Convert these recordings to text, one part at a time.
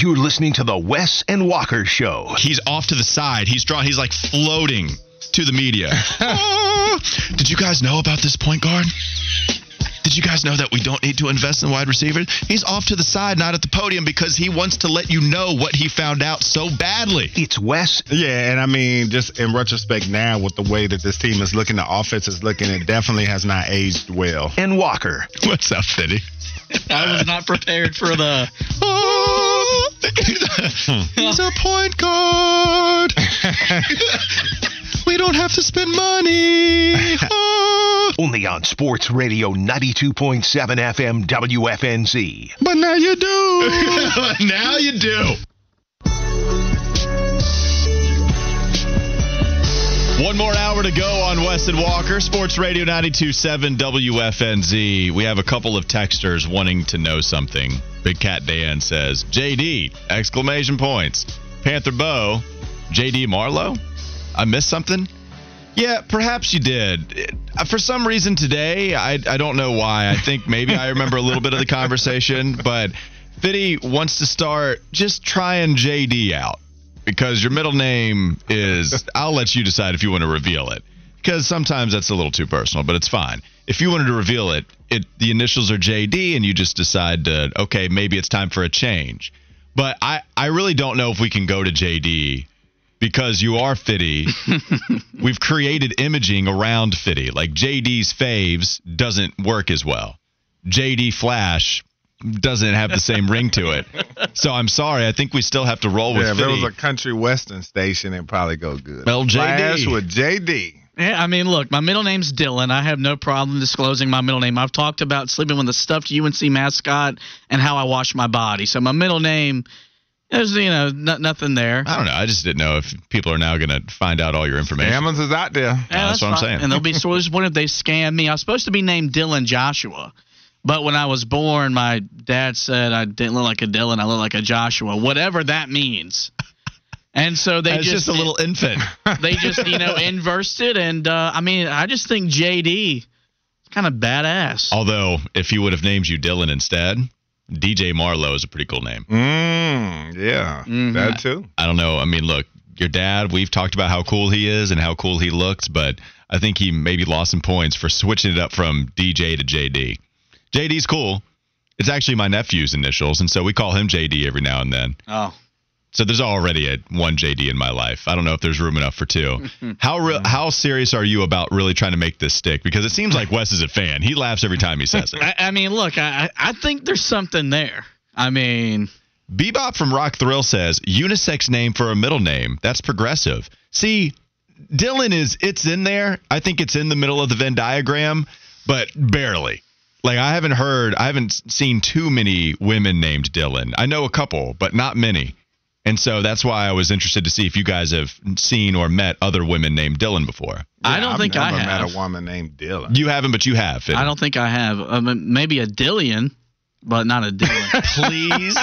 You're listening to the Wes and Walker Show. He's off to the side. He's drawn. He's like floating to the media. oh, did you guys know about this point guard? Did you guys know that we don't need to invest in wide receivers? He's off to the side, not at the podium, because he wants to let you know what he found out so badly. It's Wes. Yeah, and I mean, just in retrospect now, with the way that this team is looking, the offense is looking, it definitely has not aged well. And Walker. What's up, Fitty? I was not prepared for the. Ah. Hmm. He's a point guard. we don't have to spend money. Only on Sports Radio 92.7 FM WFNZ. But now you do. now you do. One more hour to go on Wes and Walker, Sports Radio 92.7 WFNZ. We have a couple of texters wanting to know something. Big Cat Dan says, JD, exclamation points. Panther Bo, JD Marlowe? I missed something? Yeah, perhaps you did. Uh, for some reason today, I, I don't know why. I think maybe I remember a little bit of the conversation, but Fitty wants to start just trying JD out because your middle name is. I'll let you decide if you want to reveal it because sometimes that's a little too personal, but it's fine. If you wanted to reveal it, it the initials are JD, and you just decide to okay, maybe it's time for a change. But I I really don't know if we can go to JD because you are Fitty. We've created imaging around Fitty. Like JD's faves doesn't work as well. JD Flash doesn't have the same ring to it. So I'm sorry. I think we still have to roll with yeah, if Fitty. it was a country western station, it'd probably go good. Well, JD. Flash with JD. Yeah, I mean, look, my middle name's Dylan. I have no problem disclosing my middle name. I've talked about sleeping with a stuffed UNC mascot and how I wash my body. So my middle name, there's you know n- nothing there. I don't know. I just didn't know if people are now going to find out all your information. Ammons is out there. Yeah, that's what I'm saying. And they'll be sort of disappointed if they scam me. I was supposed to be named Dylan Joshua. But when I was born, my dad said I didn't look like a Dylan. I look like a Joshua, whatever that means. And so they It's just, just a little infant. they just you know inversed it, and uh, I mean I just think JD is kind of badass. Although, if he would have named you Dylan instead, DJ Marlowe is a pretty cool name. Mm, yeah, Mhm. that too. I don't know. I mean, look, your dad, we've talked about how cool he is and how cool he looks, but I think he maybe lost some points for switching it up from DJ to JD. JD's cool. It's actually my nephew's initials, and so we call him JD every now and then. Oh, So there's already a one JD in my life. I don't know if there's room enough for two. how re- how serious are you about really trying to make this stick? Because it seems like Wes is a fan. He laughs every time he says it. I, I mean, look, I I I think there's something there. I mean, Bebop from Rock Hill says unisex name for a middle name. That's progressive. See, Dylan is it's in there. I think it's in the middle of the Venn diagram, but barely. Like I haven't heard, I haven't seen too many women named Dylan. I know a couple, but not many. And so that's why I was interested to see if you guys have seen or met other women named Dylan before. I don't think I've think I have. met a woman named Dylan. You haven't, but you have. Fitty. I don't think I have. Uh, I mean, maybe a Dillion, but not a Dylan. Please,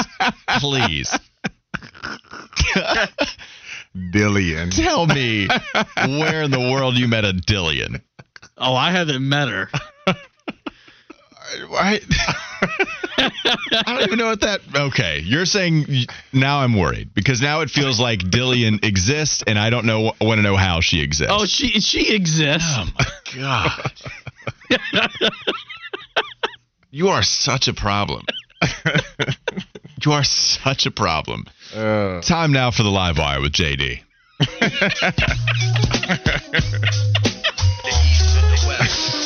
please Dillian. tell me where in the world you met a Dillion. oh, I haven't met her. Right. I don't even know what that. Okay, you're saying now I'm worried because now it feels like Dillian exists, and I don't know want to know how she exists. Oh, she she exists. Oh my god! you are such a problem. you are such a problem. Uh, Time now for the live wire with JD.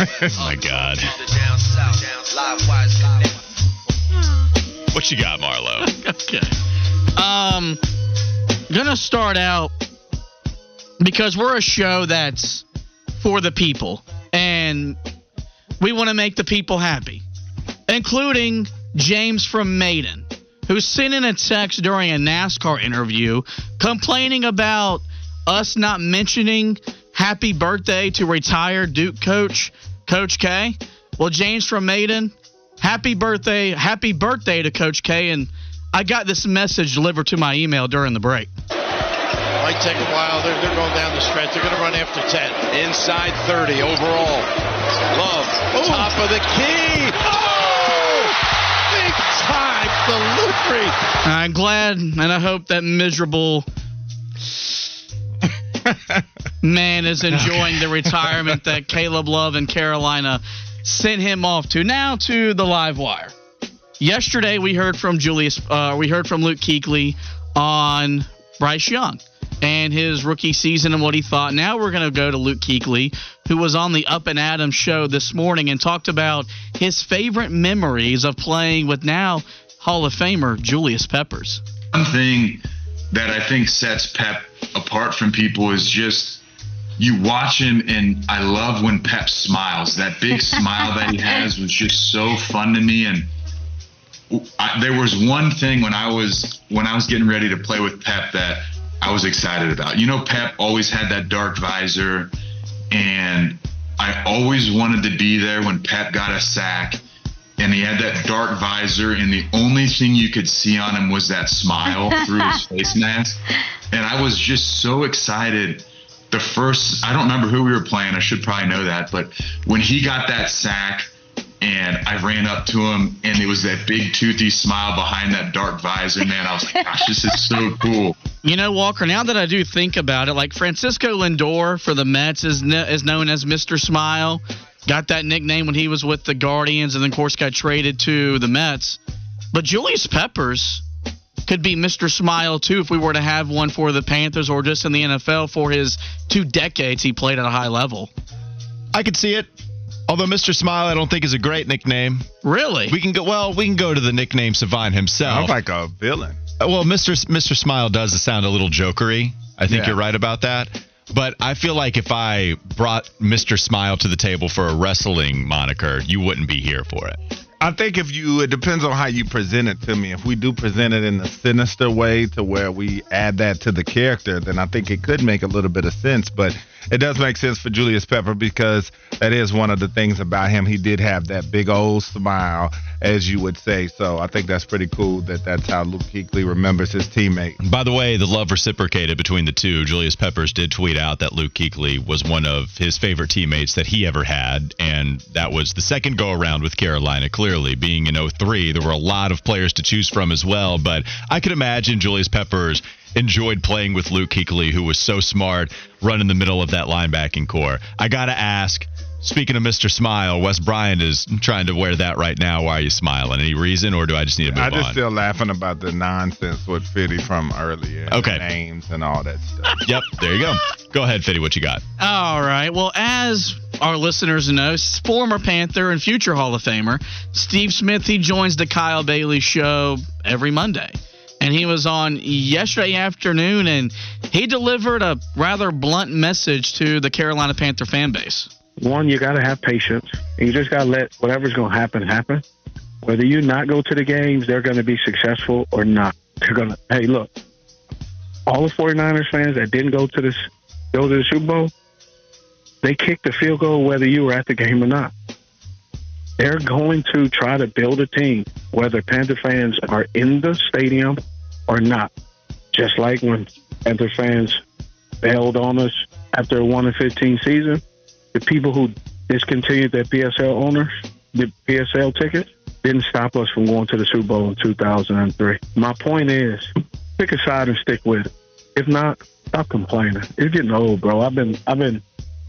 oh my god! What you got, Marlo? Okay. Um, gonna start out because we're a show that's for the people, and we want to make the people happy, including James from Maiden, who sent in a text during a NASCAR interview complaining about us not mentioning happy birthday to retired Duke coach, Coach K. Well, James from Maiden, happy birthday, happy birthday to Coach K. And I got this message delivered to my email during the break. Might take a while. They're, they're going down the stretch. They're going to run after 10. Inside 30 overall. Love, Ooh. top of the key. Oh! Big time delivery. I'm glad and I hope that miserable man is enjoying the retirement that Caleb Love and Carolina sent him off to. Now to the live wire. Yesterday we heard from Julius. Uh, we heard from Luke Kuechly on Bryce Young and his rookie season and what he thought. Now we're going to go to Luke Kuechly, who was on the Up and Adams show this morning and talked about his favorite memories of playing with now Hall of Famer Julius Peppers. One thing that I think sets Pep apart from people is just you watch him and I love when Pep smiles. That big smile that he has was just so fun to me and I, there was one thing when I was when I was getting ready to play with Pep that I was excited about. You know, Pep always had that dark visor, and I always wanted to be there when Pep got a sack. And he had that dark visor, and the only thing you could see on him was that smile through his face mask. And I was just so excited. The first, I don't remember who we were playing. I should probably know that. But when he got that sack, and I ran up to him, and it was that big toothy smile behind that dark visor. Man, I was like, "Gosh, this is so cool." You know, Walker. Now that I do think about it, like Francisco Lindor for the Mets is is known as Mister Smile. Got that nickname when he was with the Guardians, and then of course got traded to the Mets. But Julius Peppers could be Mr. Smile too if we were to have one for the Panthers or just in the NFL for his two decades he played at a high level. I could see it. Although Mr. Smile, I don't think is a great nickname. Really? We can go. Well, we can go to the nickname Savant himself. Sounds like a villain. Uh, well, Mr. Mr. Smile does sound a little jokery. I think yeah. you're right about that. But I feel like if I brought Mr. Smile to the table for a wrestling moniker, you wouldn't be here for it. I think if you, it depends on how you present it to me. If we do present it in a sinister way to where we add that to the character, then I think it could make a little bit of sense. But it does make sense for Julius Pepper because that is one of the things about him. He did have that big old smile, as you would say. So I think that's pretty cool that that's how Luke Kuechly remembers his teammate. By the way, the love reciprocated between the two. Julius Peppers did tweet out that Luke Kuechly was one of his favorite teammates that he ever had, and that was the second go around with Carolina. Clearly, being in 03, there were a lot of players to choose from as well. But I could imagine Julius Peppers enjoyed playing with Luke Kuechly, who was so smart, running the middle of that linebacking core. I got to ask, speaking of Mr. Smile, Wes Bryant is trying to wear that right now. Why are you smiling? Any reason, or do I just need to move on? I just on? still laughing about the nonsense with Fitty from earlier. Okay. Names and all that stuff. yep, there you go. Go ahead, Fitty, what you got? All right. Well, as our listeners know, former Panther and future Hall of Famer Steve Smith, he joins the Kyle Bailey show every Monday and he was on yesterday afternoon and he delivered a rather blunt message to the Carolina Panther fan base. One, you got to have patience. And you just got to let whatever's going to happen happen. Whether you not go to the games, they're going to be successful or not. They're going to, hey, look, all the 49ers fans that didn't go to this go to the Super Bowl, they kicked the field goal whether you were at the game or not. They're going to try to build a team, whether Panther fans are in the stadium or not. Just like when Panther fans bailed on us after a 1 15 season, the people who discontinued their PSL owners, the PSL tickets, didn't stop us from going to the Super Bowl in 2003. My point is, pick a side and stick with it. If not, stop complaining. It's getting old, bro. I've been, I've been,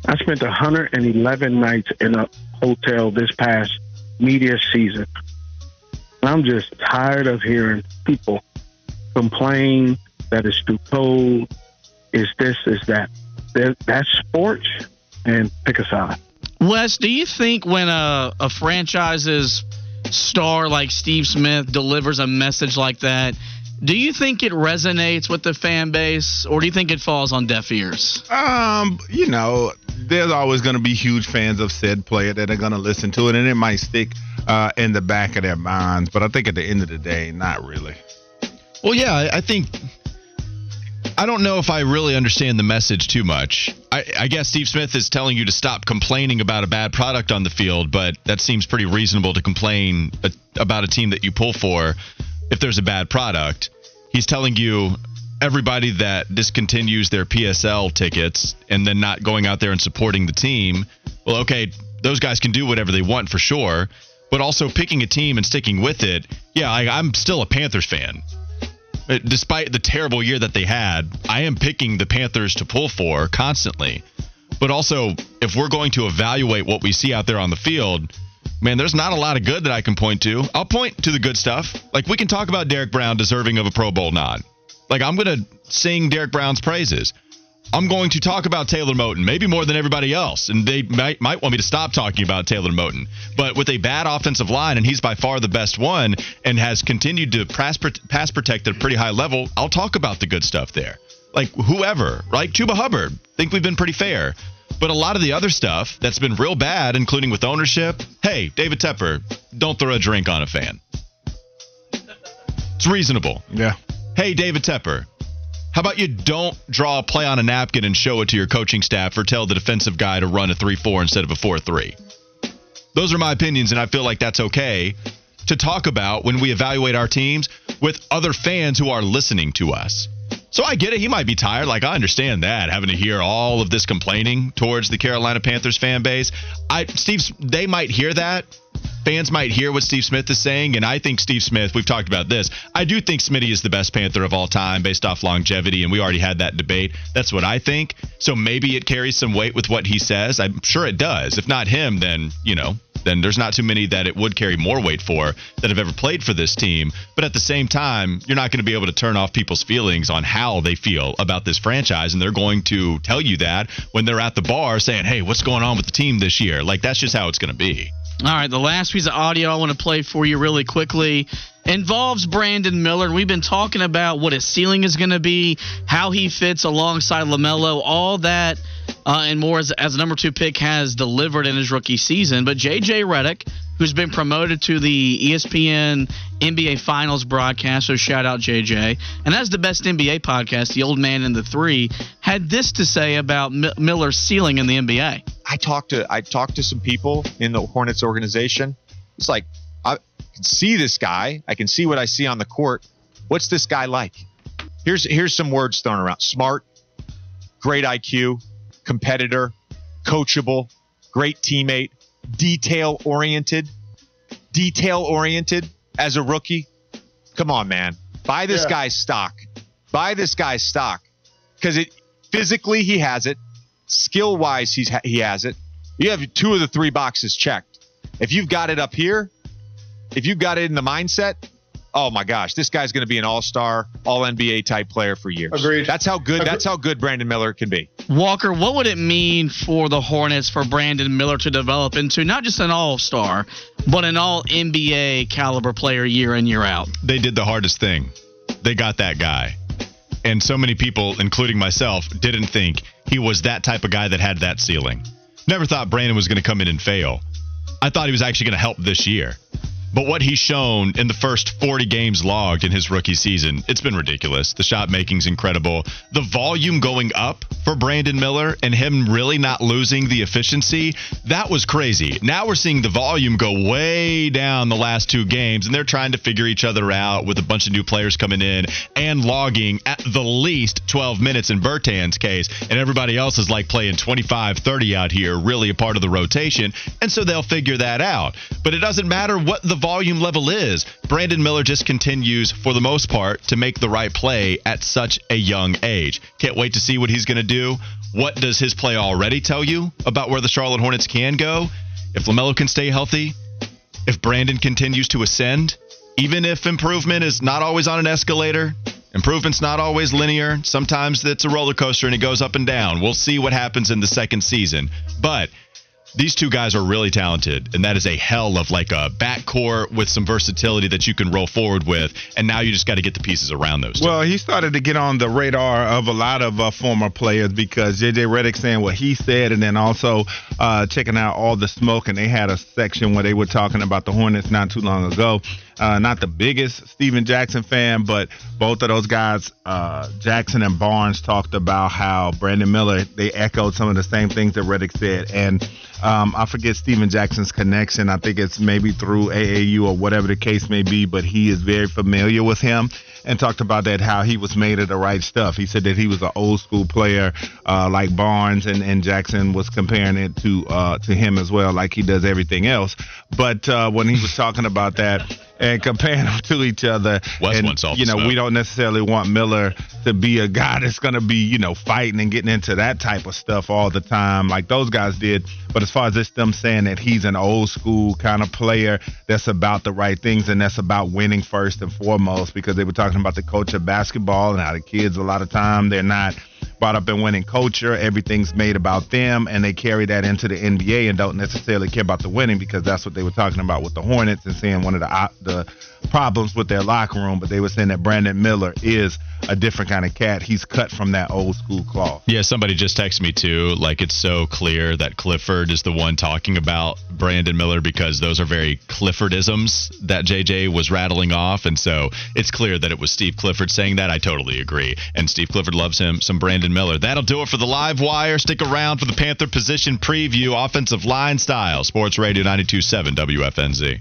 I spent 111 nights in a hotel this past media season. I'm just tired of hearing people complain that it's too cold, is this, is that. That's sports, and pick a side. Wes, do you think when a, a franchise's star like Steve Smith delivers a message like that, do you think it resonates with the fan base, or do you think it falls on deaf ears? Um, you know, there's always going to be huge fans of said player that are going to listen to it, and it might stick uh, in the back of their minds. But I think at the end of the day, not really. Well, yeah, I think I don't know if I really understand the message too much. I, I, guess Steve Smith is telling you to stop complaining about a bad product on the field, but that seems pretty reasonable to complain about a team that you pull for if there's a bad product. He's telling you everybody that discontinues their PSL tickets and then not going out there and supporting the team. Well, okay, those guys can do whatever they want for sure, but also picking a team and sticking with it. Yeah, I, I'm still a Panthers fan. Uh, despite the terrible year that they had, I am picking the Panthers to pull for constantly. But also, if we're going to evaluate what we see out there on the field, man, there's not a lot of good that I can point to. I'll point to the good stuff. Like we can talk about Derrick Brown deserving of a Pro Bowl nod. Like I'm going to sing Derrick Brown's praises. I'm going to talk about Taylor Moton, maybe more than everybody else. And they might, might want me to stop talking about Taylor Moton. But with a bad offensive line, and he's by far the best one, and has continued to pass, pass protect at a pretty high level, I'll talk about the good stuff there. Like whoever, like Chuba Hubbard, think we've been pretty fair. But a lot of the other stuff that's been real bad, including with ownership, hey, David Tepper, don't throw a drink on a fan. It's reasonable. Yeah. Hey, David Tepper, how about you don't draw a play on a napkin and show it to your coaching staff or tell the defensive guy to run a 3 4 instead of a 4 3? Those are my opinions, and I feel like that's okay to talk about when we evaluate our teams with other fans who are listening to us. So I get it. He might be tired. Like I understand that having to hear all of this complaining towards the Carolina Panthers fan base. I Steve, they might hear that fans might hear what Steve Smith is saying, and I think Steve Smith, we've talked about this. I do think Smitty is the best Panther of all time based off longevity, and we already had that debate. That's what I think. So maybe it carries some weight with what he says. I'm sure it does. If not him, then, you know, then there's not too many that it would carry more weight for that have ever played for this team. But at the same time, you're not going to be able to turn off people's feelings on how they feel about this franchise. And they're going to tell you that when they're at the bar saying, hey, what's going on with the team this year? Like, that's just how it's going to be. All right, the last piece of audio I want to play for you really quickly involves Brandon Miller. We've been talking about what his ceiling is going to be, how he fits alongside LaMelo, all that uh, and more as, as a number two pick has delivered in his rookie season. But J.J. Redick, who's been promoted to the ESPN NBA Finals broadcast, so shout out J.J. And as the best NBA podcast, the Old Man and the Three, had this to say about M- Miller's ceiling in the NBA. I talked to I talked to some people in the Hornets organization. It's like I can see this guy. I can see what I see on the court. What's this guy like? Here's here's some words thrown around: smart, great IQ, competitor, coachable, great teammate, detail oriented. Detail oriented as a rookie. Come on, man. Buy this yeah. guy's stock. Buy this guy's stock because it physically he has it skill wise, he's he has it. You have two of the three boxes checked. If you've got it up here, if you've got it in the mindset, oh my gosh, this guy's going to be an all-star, all NBA type player for years. Agreed. That's how good. Agreed. That's how good Brandon Miller can be. Walker, what would it mean for the Hornets for Brandon Miller to develop into not just an all-star, but an all NBA caliber player year in year out? They did the hardest thing. They got that guy. And so many people, including myself, didn't think he was that type of guy that had that ceiling. Never thought Brandon was going to come in and fail. I thought he was actually going to help this year. But what he's shown in the first 40 games logged in his rookie season, it's been ridiculous. The shot making's incredible. The volume going up for Brandon Miller and him really not losing the efficiency, that was crazy. Now we're seeing the volume go way down the last two games, and they're trying to figure each other out with a bunch of new players coming in and logging at the least 12 minutes in Bertan's case, and everybody else is like playing 25, 30 out here, really a part of the rotation, and so they'll figure that out. But it doesn't matter what the volume level is. Brandon Miller just continues, for the most part, to make the right play at such a young age. Can't wait to see what he's going to do. What does his play already tell you about where the Charlotte Hornets can go? If LaMelo can stay healthy, if Brandon continues to ascend, even if improvement is not always on an escalator, improvement's not always linear. Sometimes it's a roller coaster and it goes up and down. We'll see what happens in the second season. But these two guys are really talented, and that is a hell of like a backcourt with some versatility that you can roll forward with. And now you just got to get the pieces around those. Two. Well, he started to get on the radar of a lot of uh, former players because JJ Redick saying what he said, and then also uh, checking out all the smoke. And they had a section where they were talking about the Hornets not too long ago. Uh, not the biggest Stephen Jackson fan, but both of those guys, uh, Jackson and Barnes, talked about how Brandon Miller. They echoed some of the same things that Redick said, and um, I forget Stephen Jackson's connection. I think it's maybe through AAU or whatever the case may be, but he is very familiar with him and talked about that how he was made of the right stuff. He said that he was an old school player uh, like Barnes, and, and Jackson was comparing it to uh, to him as well, like he does everything else. But uh, when he was talking about that and comparing them to each other, and wants all you know we don't necessarily want Miller to be a guy that's going to be you know fighting and getting into that type of stuff all the time like those guys did. But as far as this them saying that he's an old school kind of player that's about the right things and that's about winning first and foremost because they were talking about the culture of basketball and how the kids a lot of time they're not brought up in winning culture. Everything's made about them, and they carry that into the NBA and don't necessarily care about the winning because that's what they were talking about with the Hornets and seeing one of the the problems with their locker room. But they were saying that Brandon Miller is a different kind of cat. He's cut from that old school cloth. Yeah, somebody just texted me too. Like it's so clear that Clifford is the one talking about Brandon Miller because those are very Cliffordisms that JJ was rattling off, and so it's clear that it was Steve Clifford saying that. I totally agree, and Steve Clifford loves him some Brandon Miller. That'll do it for the live wire. Stick around for the Panther position preview, offensive line style, Sports Radio 92.7 WFNZ.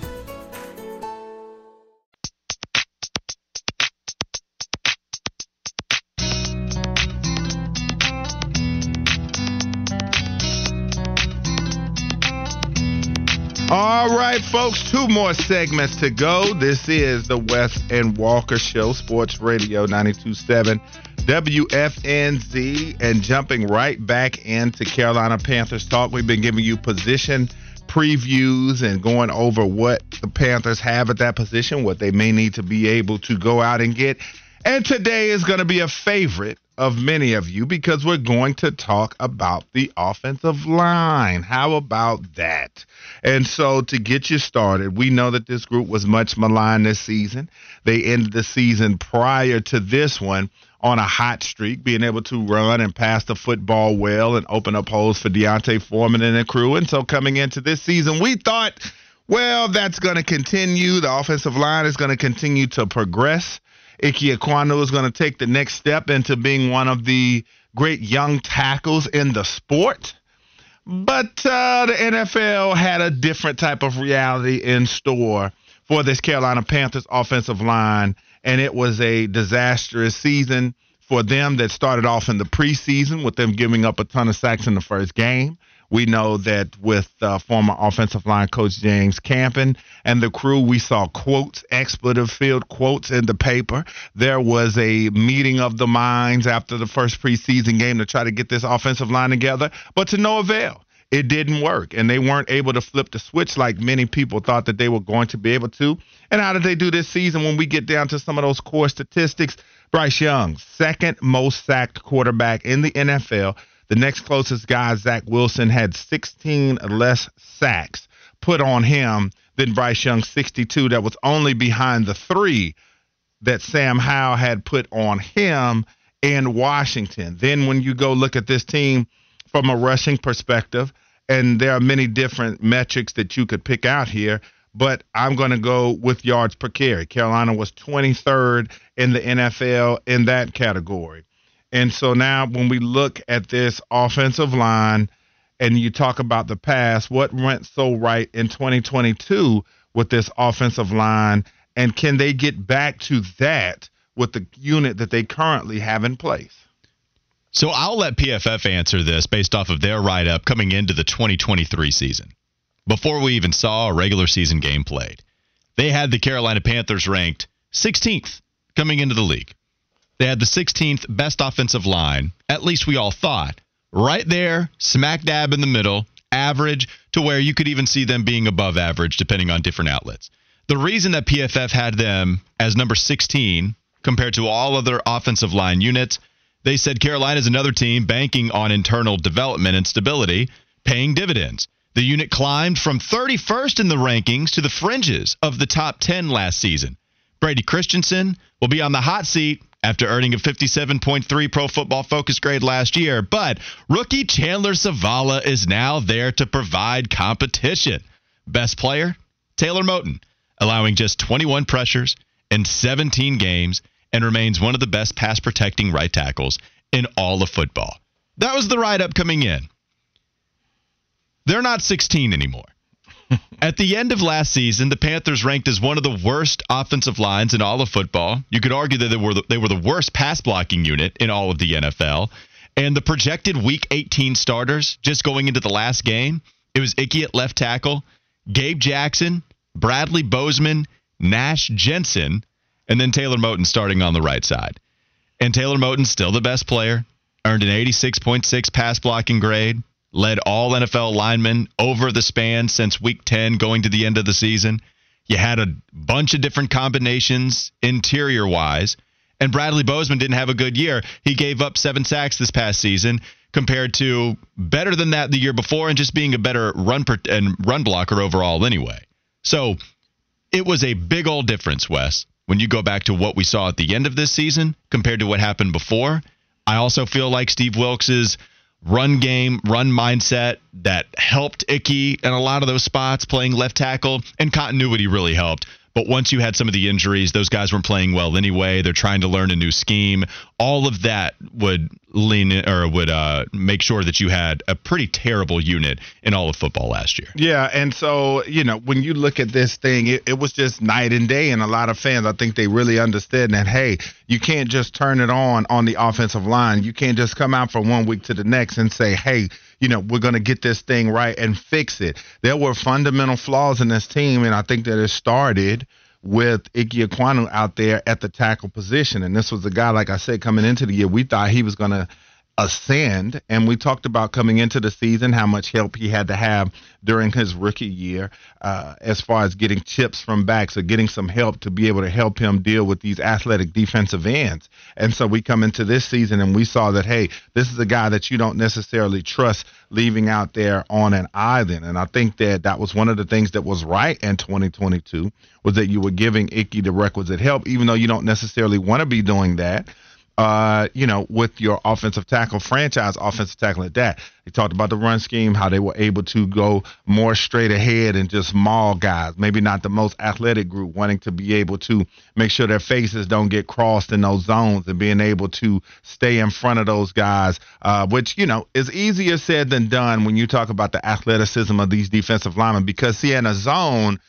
All right, folks, two more segments to go. This is the Wes and Walker Show, Sports Radio 927 WFNZ, and jumping right back into Carolina Panthers talk. We've been giving you position previews and going over what the Panthers have at that position, what they may need to be able to go out and get. And today is going to be a favorite of many of you because we're going to talk about the offensive line. How about that? And so, to get you started, we know that this group was much maligned this season. They ended the season prior to this one on a hot streak, being able to run and pass the football well and open up holes for D'Onta Foreman and the crew. And so, coming into this season, we thought, well, that's going to continue. The offensive line is going to continue to progress. Ike Ekwonu is going to take the next step into being one of the great young tackles in the sport. But uh, the NFL had a different type of reality in store for this Carolina Panthers offensive line, and it was a disastrous season for them that started off in the preseason with them giving up a ton of sacks in the first game. We know that with uh, former offensive line coach James Campen and the crew, we saw quotes, expletive filled quotes in the paper. There was a meeting of the minds after the first preseason game to try to get this offensive line together, but to no avail. It didn't work, and they weren't able to flip the switch like many people thought that they were going to be able to. And how did they do this season when we get down to some of those core statistics? Bryce Young, second most sacked quarterback in the NFL. The next closest guy, Zach Wilson, had 16 less sacks put on him than Bryce Young, 62. That was only behind the three that Sam Howell had put on him in Washington. Then when you go look at this team from a rushing perspective. And there are many different metrics that you could pick out here, but I'm going to go with yards per carry. Carolina was 23rd in the NFL in that category. And so now when we look at this offensive line and you talk about the past, what went so right in 2022 with this offensive line? And can they get back to that with the unit that they currently have in place? So I'll let PFF answer this based off of their write up coming into the 2023 season. Before we even saw a regular season game played, they had the Carolina Panthers ranked 16th coming into the league. They had the 16th best offensive line, at least we all thought, right there, smack dab in the middle, average to where you could even see them being above average depending on different outlets. The reason that PFF had them as number 16 compared to all other offensive line units, they said Carolina is another team banking on internal development and stability, paying dividends. The unit climbed from 31st in the rankings to the fringes of the top 10 last season. Brady Christensen will be on the hot seat after earning a 57.3 Pro Football Focus grade last year, but rookie Chandler Zavala is now there to provide competition. Best player, Taylor Moton, allowing just 21 pressures in 17 games and remains one of the best pass protecting right tackles in all of football. That was the write up coming in. They're not 16 anymore. At the end of last season, the Panthers ranked as one of the worst offensive lines in all of football. You could argue that they were the, they were the worst pass blocking unit in all of the NFL. And the projected Week 18 starters, just going into the last game, it was Icky at left tackle, Gabe Jackson, Bradley Bozeman, Nash Jensen, and then Taylor Moton starting on the right side. And Taylor Moton, still the best player, earned an 86.6 pass blocking grade, led all NFL linemen over the span since week 10 going to the end of the season. You had a bunch of different combinations interior wise. And Bradley Bozeman didn't have a good year. He gave up seven sacks this past season compared to better than that the year before and just being a better run per- and run blocker overall anyway. So it was a big old difference, Wes, when you go back to what we saw at the end of this season compared to what happened before. I also feel like Steve Wilks's run game, run mindset that helped Icky in a lot of those spots playing left tackle, and continuity really helped. But once you had some of the injuries, those guys weren't playing well anyway. They're trying to learn a new scheme. All of that would lean or would uh, make sure that you had a pretty terrible unit in all of football last year. Yeah, and so you know when you look at this thing, it, it was just night and day, and a lot of fans, I think they really understood that. Hey, you can't just turn it on on the offensive line. You can't just come out from one week to the next and say, hey you know, we're going to get this thing right and fix it. There were fundamental flaws in this team, and I think that it started with Ike Ekwonu out there at the tackle position. And this was a guy, like I said, coming into the year, we thought he was going to ascend. And we talked about coming into the season how much help he had to have during his rookie year uh, as far as getting chips from backs or getting some help to be able to help him deal with these athletic defensive ends. And so we come into this season and we saw that, hey, this is a guy that you don't necessarily trust leaving out there on an island. And I think that that was one of the things that was right in 2022 was that you were giving Ickey the requisite help, even though you don't necessarily want to be doing that uh, you know, with your offensive tackle, franchise offensive tackle at that. They talked about the run scheme, how they were able to go more straight ahead and just maul guys. Maybe not the most athletic group, wanting to be able to make sure their faces don't get crossed in those zones and being able to stay in front of those guys, uh, which, you know, is easier said than done when you talk about the athleticism of these defensive linemen because, see, in a zone,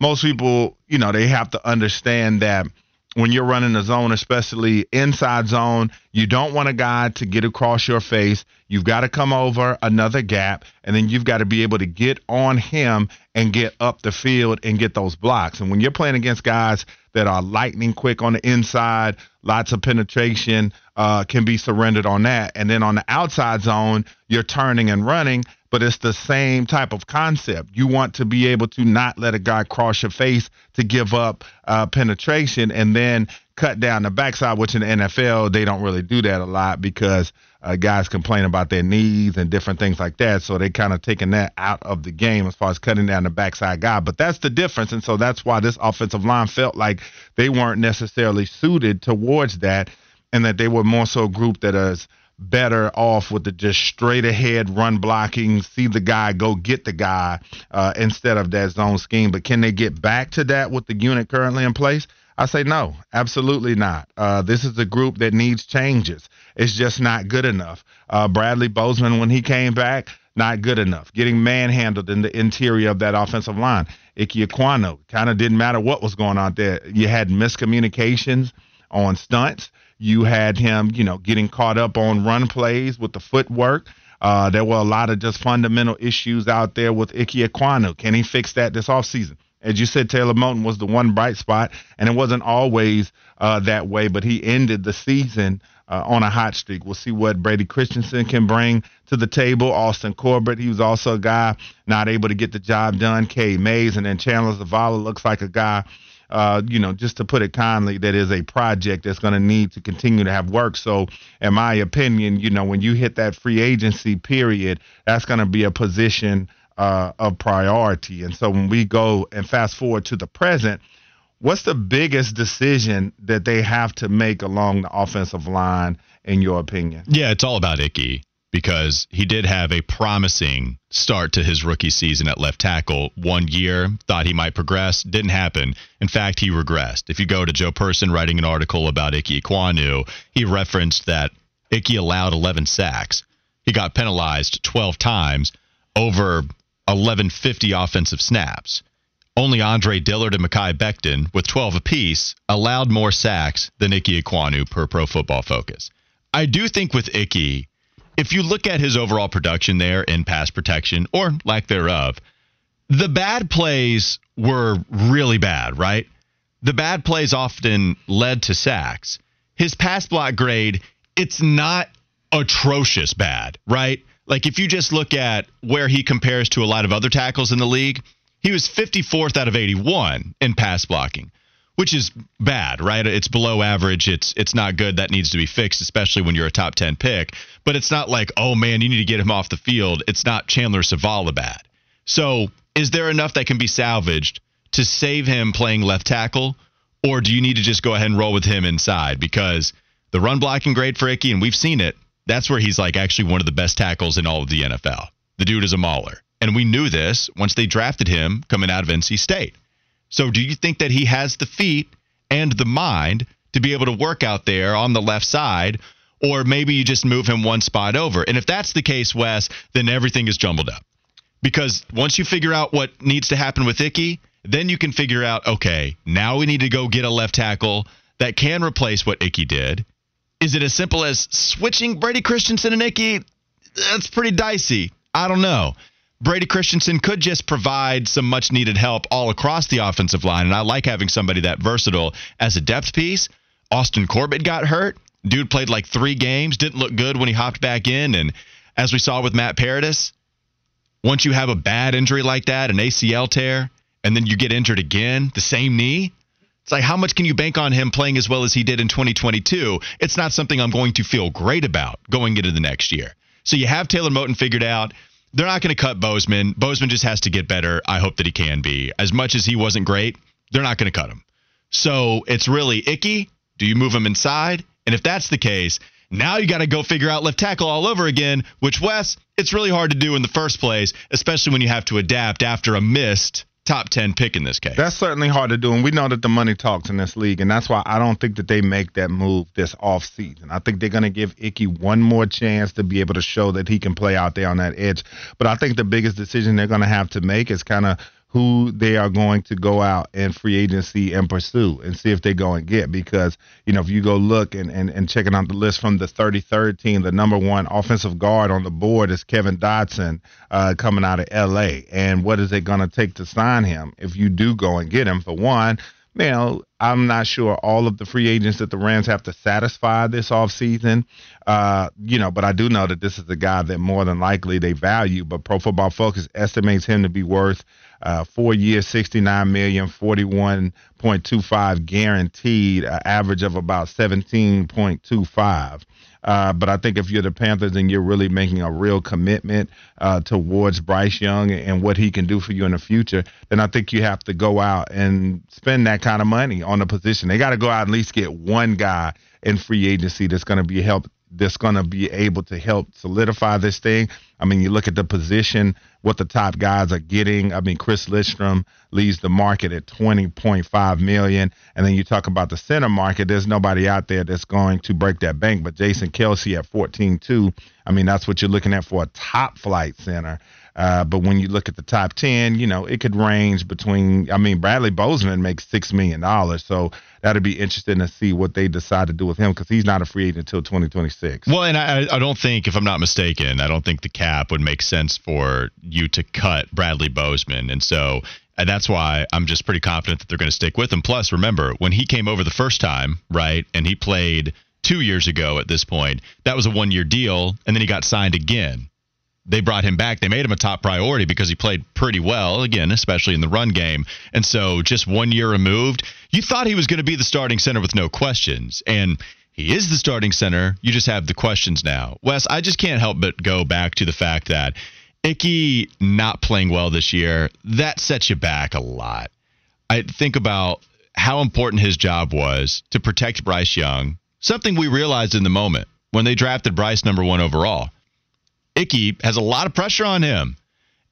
most people, you know, they have to understand that – when you're running a zone, especially inside zone, you don't want a guy to get across your face. You've got to come over another gap, and then you've got to be able to get on him and get up the field and get those blocks. And when you're playing against guys that are lightning quick on the inside, lots of penetration uh, can be surrendered on that. And then on the outside zone, you're turning and running but it's the same type of concept. You want to be able to not let a guy cross your face to give up uh, penetration and then cut down the backside, which in the NFL, they don't really do that a lot because uh, guys complain about their knees and different things like that. So they kind of taking that out of the game as far as cutting down the backside guy. But that's the difference. And so that's why this offensive line felt like they weren't necessarily suited towards that and that they were more so a group that is better off with the just straight ahead run blocking, see the guy, go get the guy uh, instead of that zone scheme. But can they get back to that with the unit currently in place? I say no, absolutely not. Uh, this is a group that needs changes. It's just not good enough. Uh, Bradley Bozeman, when he came back, not good enough. Getting manhandled in the interior of that offensive line. Ike Ekwonu, kind of didn't matter what was going on there. You had miscommunications on stunts. You had him, you know, getting caught up on run plays with the footwork. Uh, there were a lot of just fundamental issues out there with Ike Ekwonu. Can he fix that this offseason? As you said, Taylor Moton was the one bright spot, and it wasn't always uh, that way, but he ended the season uh, on a hot streak. We'll see what Brady Christensen can bring to the table. Austin Corbett, he was also a guy not able to get the job done. Cade Mays, and then Chandler Zavala looks like a guy uh, you know, just to put it kindly, that is a project that's going to need to continue to have work. So, in my opinion, you know, when you hit that free agency period, that's going to be a position uh, of priority. And so, when we go and fast forward to the present, what's the biggest decision that they have to make along the offensive line, in your opinion? Yeah, it's all about Ickey because he did have a promising start to his rookie season at left tackle. One year, thought he might progress, didn't happen. In fact, he regressed. If you go to Joe Person writing an article about Ike Ekwonu, he referenced that Ickey allowed 11 sacks. He got penalized 12 times over 1150 offensive snaps. Only Andre Dillard and Mekhi Becton, with 12 apiece, allowed more sacks than Ike Ekwonu per Pro Football Focus. I do think with Ickey, if you look at his overall production there in pass protection or lack thereof, the bad plays were really bad, right? The bad plays often led to sacks. His pass block grade, it's not atrocious bad, right? Like if you just look at where he compares to a lot of other tackles in the league, he was 54th out of 81 in pass blocking which is bad, right? It's below average. It's it's not good. That needs to be fixed, especially when you're a top 10 pick. But it's not like, oh man, you need to get him off the field. It's not Chandler Zavala bad. So is there enough that can be salvaged to save him playing left tackle? Or do you need to just go ahead and roll with him inside? Because the run blocking grade for Icky, and we've seen it, that's where he's like actually one of the best tackles in all of the NFL. The dude is a mauler. And we knew this once they drafted him coming out of NC State. So do you think that he has the feet and the mind to be able to work out there on the left side? Or maybe you just move him one spot over. And if that's the case, Wes, then everything is jumbled up. Because once you figure out what needs to happen with Icky, then you can figure out, okay, now we need to go get a left tackle that can replace what Icky did. Is it as simple as switching Brady Christensen and Icky? That's pretty dicey. I don't know. Brady Christensen could just provide some much needed help all across the offensive line. And I like having somebody that versatile as a depth piece. Austin Corbett got hurt. Dude played like three games, didn't look good when he hopped back in. And as we saw with Matt Paradis, once you have a bad injury like that, an ACL tear, and then you get injured again, the same knee, it's like how much can you bank on him playing as well as he did in 2022? It's not something I'm going to feel great about going into the next year. So you have Taylor Moton figured out they're not going to cut Bozeman. Bozeman just has to get better. I hope that he can be. As much as he wasn't great, they're not going to cut him. So it's really icky. Do you move him inside? And if that's the case, now you got to go figure out left tackle all over again, which, Wes, it's really hard to do in the first place, especially when you have to adapt after a missed top 10 pick in this case. That's certainly hard to do. And we know that the money talks in this league. And that's why I don't think that they make that move this off season. I think they're going to give Ickey one more chance to be able to show that he can play out there on that edge. But I think the biggest decision they're going to have to make is kind of who they are going to go out and free agency and pursue and see if they go and get because you know if you go look and, and, and checking out the list from the 33rd team the number one offensive guard on the board is kevin dotson uh, coming out of la and what is it going to take to sign him if you do go and get him for one you know, I'm not sure all of the free agents that the Rams have to satisfy this offseason. Uh, you know, but I do know that this is a guy that more than likely they value. But Pro Football Focus estimates him to be worth uh, four years, 69 million, 41.25 guaranteed, uh, average of about 17.25. Uh, but I think if you're the Panthers and you're really making a real commitment uh, towards Bryce Young and what he can do for you in the future, then I think you have to go out and spend that kind of money on the position. They got to go out and at least get one guy in free agency that's going to be help that's going to be able to help solidify this thing. I mean, you look at the position, what the top guys are getting. I mean, Chris Lindstrom leads the market at 20.5 million, and then you talk about the center market. There's nobody out there that's going to break that bank, but Jason Kelce at 14.2. I mean, that's what you're looking at for a top flight center. Uh, but when you look at the top 10, you know, it could range between, I mean, Bradley Bozeman makes $6 million. So that'd be interesting to see what they decide to do with him because he's not a free agent until 2026. Well, and I, I don't think, if I'm not mistaken, I don't think the cap would make sense for you to cut Bradley Bozeman. And so and that's why I'm just pretty confident that they're going to stick with him. Plus, remember, when he came over the first time, right, and he played two years ago at this point, that was a one year deal, and then he got signed again they brought him back. They made him a top priority because he played pretty well, again, especially in the run game. And so just one year removed, you thought he was going to be the starting center with no questions. And he is the starting center. You just have the questions now. Wes, I just can't help but go back to the fact that Ickey not playing well this year, that sets you back a lot. I think about how important his job was to protect Bryce Young, something we realized in the moment when they drafted Bryce number one overall. Ickey has a lot of pressure on him.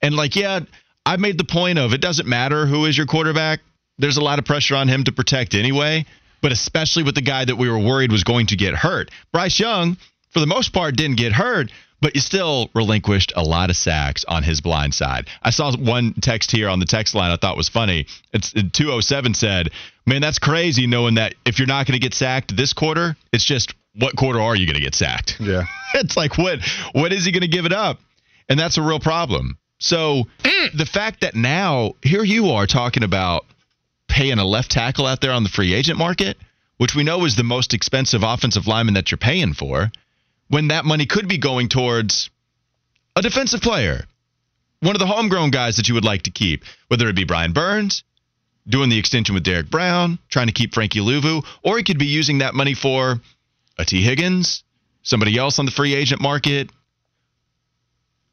And like, yeah, I made the point of it doesn't matter who is your quarterback. There's a lot of pressure on him to protect anyway, but especially with the guy that we were worried was going to get hurt. Bryce Young, for the most part, didn't get hurt, but you still relinquished a lot of sacks on his blind side. I saw one text here on the text line I thought was funny. It's uh, 207 said, "Man, that's crazy knowing that if you're not going to get sacked this quarter, it's just what quarter are you going to get sacked? Yeah. it's like what what is he going to give it up? And that's a real problem. So mm. the fact that now here you are talking about paying a left tackle out there on the free agent market, which we know is the most expensive offensive lineman that you're paying for, when that money could be going towards a defensive player, one of the homegrown guys that you would like to keep, whether it be Brian Burns, doing the extension with Derrick Brown, trying to keep Frankie Luvu, or he could be using that money for a Tee Higgins, somebody else on the free agent market,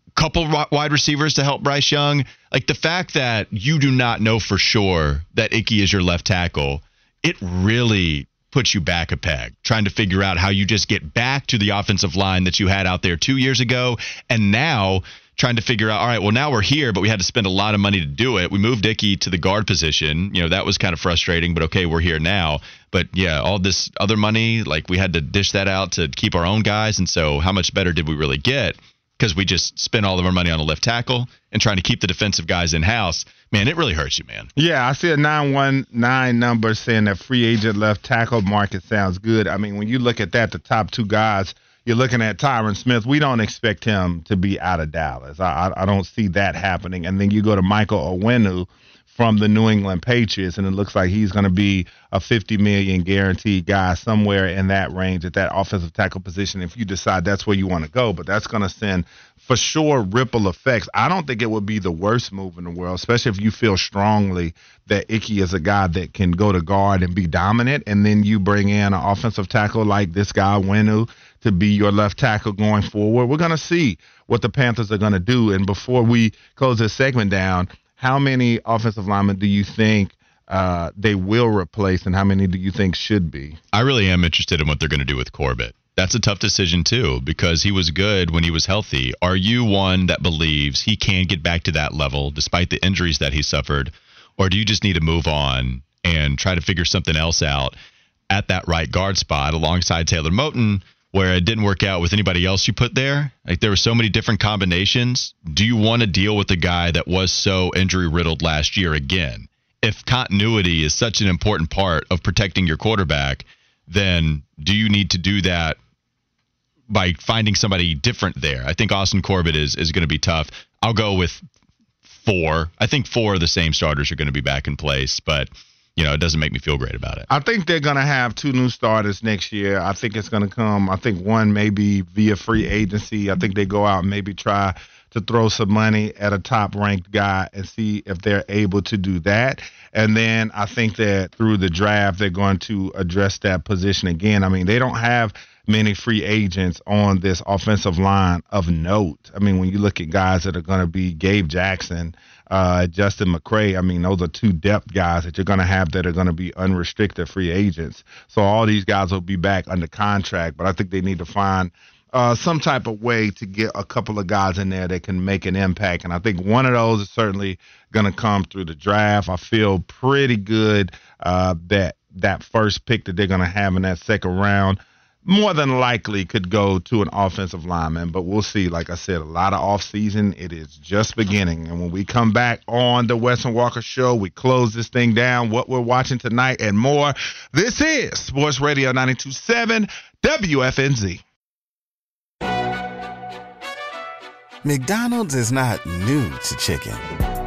a couple wide receivers to help Bryce Young. Like the fact that you do not know for sure that Icky is your left tackle, it really puts you back a peg, trying to figure out how you just get back to the offensive line that you had out there two years ago. And now trying to figure out, all right, well, now we're here, but we had to spend a lot of money to do it. We moved Ickey to the guard position. You know, that was kind of frustrating, but okay, we're here now. But yeah, all this other money, like we had to dish that out to keep our own guys. And so how much better did we really get? Because we just spent all of our money on a left tackle and trying to keep the defensive guys in house. Man, it really hurts you, man. Yeah, I see a 919 number saying that free agent left tackle market sounds good. I mean, when you look at that, the top two guys – you're looking at Tyron Smith. We don't expect him to be out of Dallas. I, I, I don't see that happening. And then you go to Michael Onwenu from the New England Patriots, and it looks like he's going to be a 50 million guaranteed guy somewhere in that range at that offensive tackle position. If you decide that's where you want to go, but that's going to send for sure ripple effects. I don't think it would be the worst move in the world, especially if you feel strongly that Ickey is a guy that can go to guard and be dominant, and then you bring in an offensive tackle like this guy Wenu to be your left tackle going forward. We're going to see what the Panthers are going to do. And before we close this segment down, how many offensive linemen do you think uh, they will replace, and how many do you think should be? I really am interested in what they're going to do with Corbett. That's a tough decision too because he was good when he was healthy. Are you one that believes he can get back to that level despite the injuries that he suffered, or do you just need to move on and try to figure something else out at that right guard spot alongside Taylor Moton? Where it didn't work out with anybody else you put there. Like there were so many different combinations. Do you want to deal with the guy that was so injury riddled last year again? If continuity is such an important part of protecting your quarterback, then do you need to do that by finding somebody different there? I think Austin Corbett is is going to be tough. I'll go with four. I think four of the same starters are going to be back in place, but you know, it doesn't make me feel great about it. I think they're going to have two new starters next year. I think it's going to come. I think one maybe via free agency. I think they go out and maybe try to throw some money at a top ranked guy and see if they're able to do that. And then I think that through the draft, they're going to address that position again. I mean, they don't have many free agents on this offensive line of note. I mean, when you look at guys that are going to be Gabe Jackson, uh, Justin McCray. I mean, those are two depth guys that you're going to have that are going to be unrestricted free agents. So all these guys will be back under contract, but I think they need to find uh, some type of way to get a couple of guys in there that can make an impact. And I think one of those is certainly going to come through the draft. I feel pretty good uh, that that first pick that they're going to have in that second round more than likely could go to an offensive lineman, but we'll see. Like I said, a lot of offseason. It is just beginning. And when we come back on the Wes and Walker show, we close this thing down, what we're watching tonight and more. This is Sports Radio 927 WFNZ. McDonald's is not new to chicken.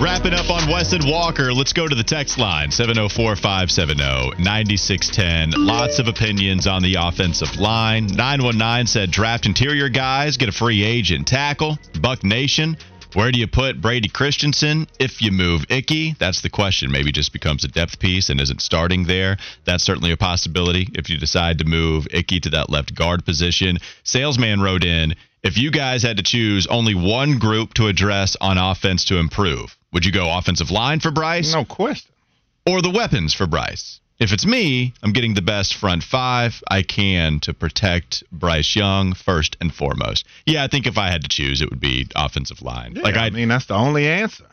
Wrapping up on Wes and Walker, let's go to the text line 704 570 9610. Lots of opinions on the offensive line. 919 said draft interior guys, get a free agent tackle. Buck Nation, where do you put Brady Christensen if you move Icky? That's the question. Maybe just becomes a depth piece and isn't starting there. That's certainly a possibility if you decide to move Icky to that left guard position. Salesman wrote in, if you guys had to choose only one group to address on offense to improve, would you go offensive line for Bryce? No question. Or the weapons for Bryce? If it's me, I'm getting the best front five I can to protect Bryce Young first and foremost. Yeah, I think if I had to choose, it would be offensive line. Yeah, like I I, mean, that's the only answer.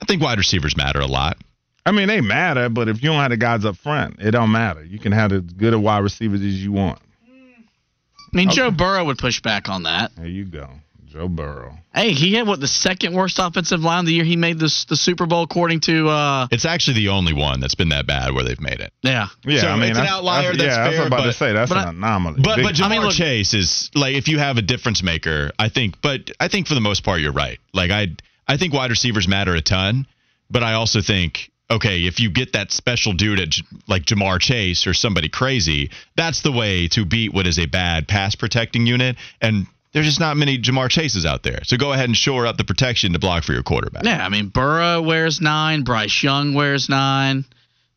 I think wide receivers matter a lot. I mean, they matter, but if you don't have the guys up front, it don't matter. You can have as good a wide receivers as you want. I mean, Okay. Joe Burrow would push back on that. There you go, Joe Burrow. Hey, he had what the second worst offensive line the year he made this the Super Bowl, according to uh, It's actually the only one that's been that bad where they've made it. yeah. Yeah, So I mean, it's an that's- outlier, That's, that's yeah, I was fair, about to say that's but an I- anomaly. But Big but time. Ja'Marr look- Chase is like if you have a difference maker, I think. But I think for the most part, you're right. Like I I think wide receivers matter a ton, but I also think okay if you get that special dude at like Ja'Marr Chase or somebody crazy, that's the way to beat what is a bad pass protecting unit. And there's just not many Ja'Marr Chases out there. So go ahead and shore up the protection to block for your quarterback. Yeah, I mean Burrow wears nine, Bryce Young wears nine.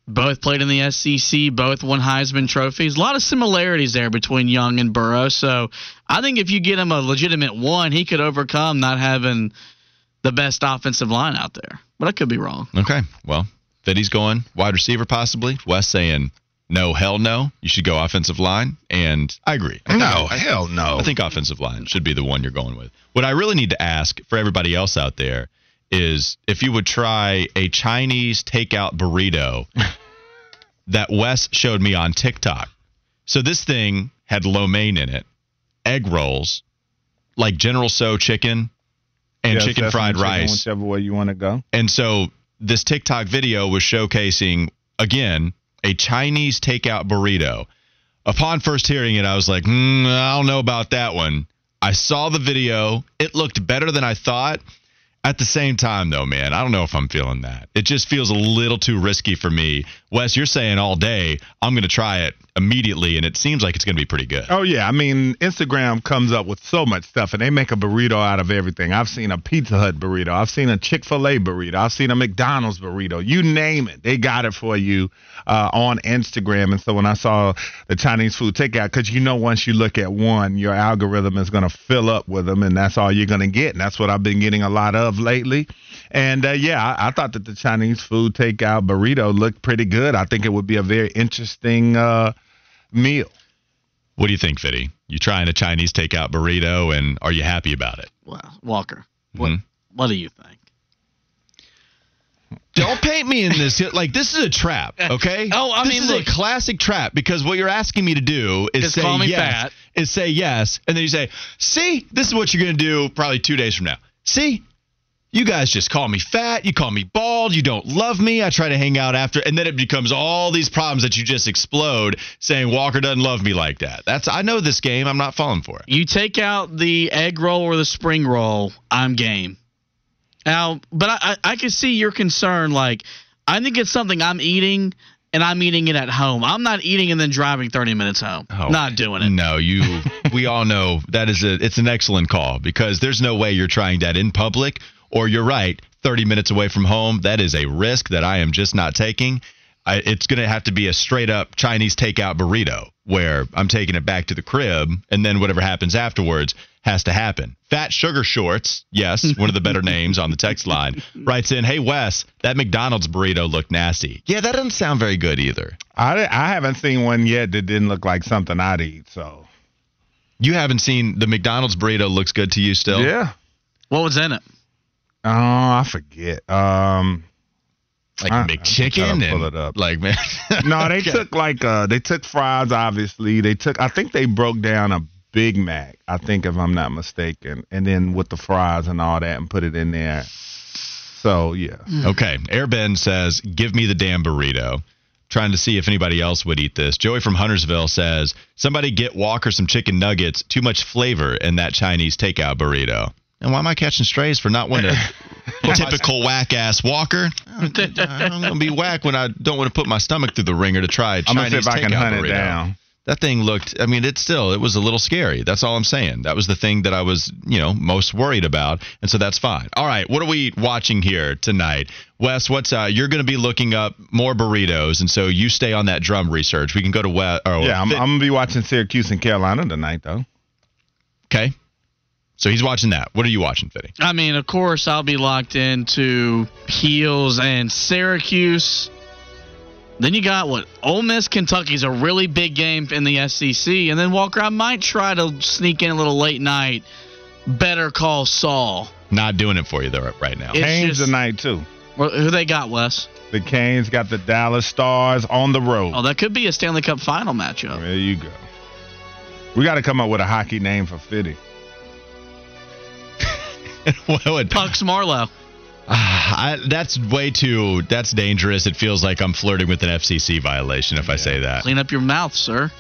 Both played in the SEC, both won Heisman trophies. A lot of similarities there between Young and Burrow. So I think if you get him a legitimate one, he could overcome not having the best offensive line out there. But I could be wrong. Okay. Well, Fitty's going wide receiver possibly. Wes saying no, hell no. You should go offensive line, and I agree. I No, I- hell no. I think offensive line should be the one you're going with. What I really need to ask for everybody else out there is if you would try a Chinese takeout burrito that Wes showed me on TikTok. So this thing had lo mein in it, egg rolls, like General Tso chicken, and Yeah, chicken fried chicken, rice. whichever way you want to go. And so this TikTok video was showcasing again a Chinese takeout burrito. Upon first hearing it, I was like, mm, I don't know about that one. I saw the video. It looked better than I thought. At the same time, though, man, I don't know if I'm feeling that. It just feels a little too risky for me. Wes, you're saying all day, I'm going to try it immediately, and it seems like it's going to be pretty good. Oh yeah, I mean Instagram comes up with so much stuff, and they make a burrito out of everything. I've seen a Pizza Hut burrito, I've seen a Chick Fil A burrito, I've seen a McDonald's burrito. You name it, they got it for you uh, on Instagram. And so when I saw the Chinese food takeout, because you know once you look at one, your algorithm is going to fill up with them, and that's all you're going to get. And that's what I've been getting a lot of lately. And uh, yeah, I, I thought that the Chinese food takeout burrito looked pretty good. I think it would be a very interesting uh, meal. What do you think, Fitty? You trying a Chinese takeout burrito, and are you happy about it? Well, Walker, what Mhm. what do you think? Don't paint me in this like this is a trap, okay? Oh, I mean, this mean, is look- a classic trap because what you're asking me to do is say call me yes, fat. is say yes, and then you say, "See, this is what you're gonna do probably two days from now." See, you guys just call me fat, you call me bald, you don't love me. I try to hang out after, and then it becomes all these problems that you just explode saying Walker doesn't love me like that. That's I know this game. I'm not falling for it. You take out the egg roll or the spring roll, I'm game. Now, but I, I, I can see your concern. Like, I think it's something I'm eating, and I'm eating it at home. I'm not eating and then driving 30 minutes home. Oh, not doing it. No, you. we all know that is a. It's an excellent call because there's no way you're trying that in public, or you're right. 30 minutes away from home, that is a risk that I am just not taking. I, it's going to have to be a straight up Chinese takeout burrito where I'm taking it back to the crib, and then whatever happens afterwards has to happen. Fat Sugar Shorts, yes, one of the better names on the text line, writes in, "Hey Wes, that McDonald's burrito looked nasty. Yeah, that doesn't sound very good either. I, I haven't seen one yet that didn't look like something I'd eat. So You haven't seen the McDonald's burrito looks good to you still? yeah. What was in it? Oh, I forget. Um, Like I- McChicken I'm trying to and pull it up. like man. no, they Okay. took like uh they took fries obviously. They took I think they broke down a Big Mac, I think if I'm not mistaken, and then with the fries and all that and put it in there. So yeah. Okay. Airbend says, "Give me the damn burrito." Trying to see if anybody else would eat this. Joey from Huntersville says, "Somebody get Walker some chicken nuggets. Too much flavor in that Chinese takeout burrito." And why am I catching strays for not wanting to typical whack ass Walker? I'm gonna be whack when I don't want to put my stomach through the ringer to try a I'm gonna Chinese see if I can hunt burrito. it down. That thing looked. I mean, it still. It was a little scary. That's all I'm saying. That was the thing that I was, you know, most worried about, and so that's fine. All right, what are we watching here tonight, Wes? What's uh? You're going to be looking up more burritos, and so you stay on that drum research. We can go to Wes. Or Yeah, I'm, Fit- I'm gonna be watching Syracuse and Carolina tonight though. okay. So he's watching that. What are you watching, Fitty? I mean, of course, I'll be locked into Heels and Syracuse. Then you got what? Ole Miss, Kentucky's a really big game in the SEC. And then Walker, I might try to sneak in a little late night. Better call Saul. Not doing it for you though right now. It's Canes just- tonight too. Well, Who they got, Wes? The Canes got the Dallas Stars on the road. Oh, that could be a Stanley Cup final matchup. There you go. We got to come up with a hockey name for Fitty. what would, Pucks Marlowe. Ah, I, that's way too. That's dangerous. It feels like I'm flirting with an FCC violation if I say that. Clean up your mouth, sir.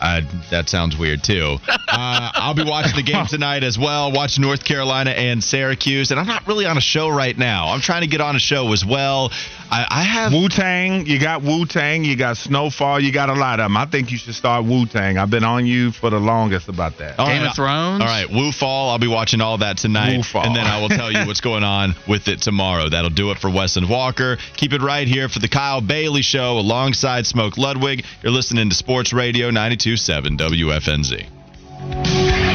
Uh, that sounds weird too. Uh, I'll be watching the game tonight as well. Watch North Carolina and Syracuse, and I'm not really on a show right now. I'm trying to get on a show as well. I, I have. Wu Tang, you got Wu Tang, you got Snowfall, you got a lot of them. I think you should start Wu Tang. I've been on you for the longest about that. All Game right, of Thrones. All right, Wu Fall. I'll be watching all that tonight, Woo Fall. and then I will tell you what's going on with it tomorrow. That'll do it for Wes and Walker. Keep it right here for the Kyle Bailey Show alongside Smoke Ludwig. You're listening to Sports Radio 92.7 WFNZ.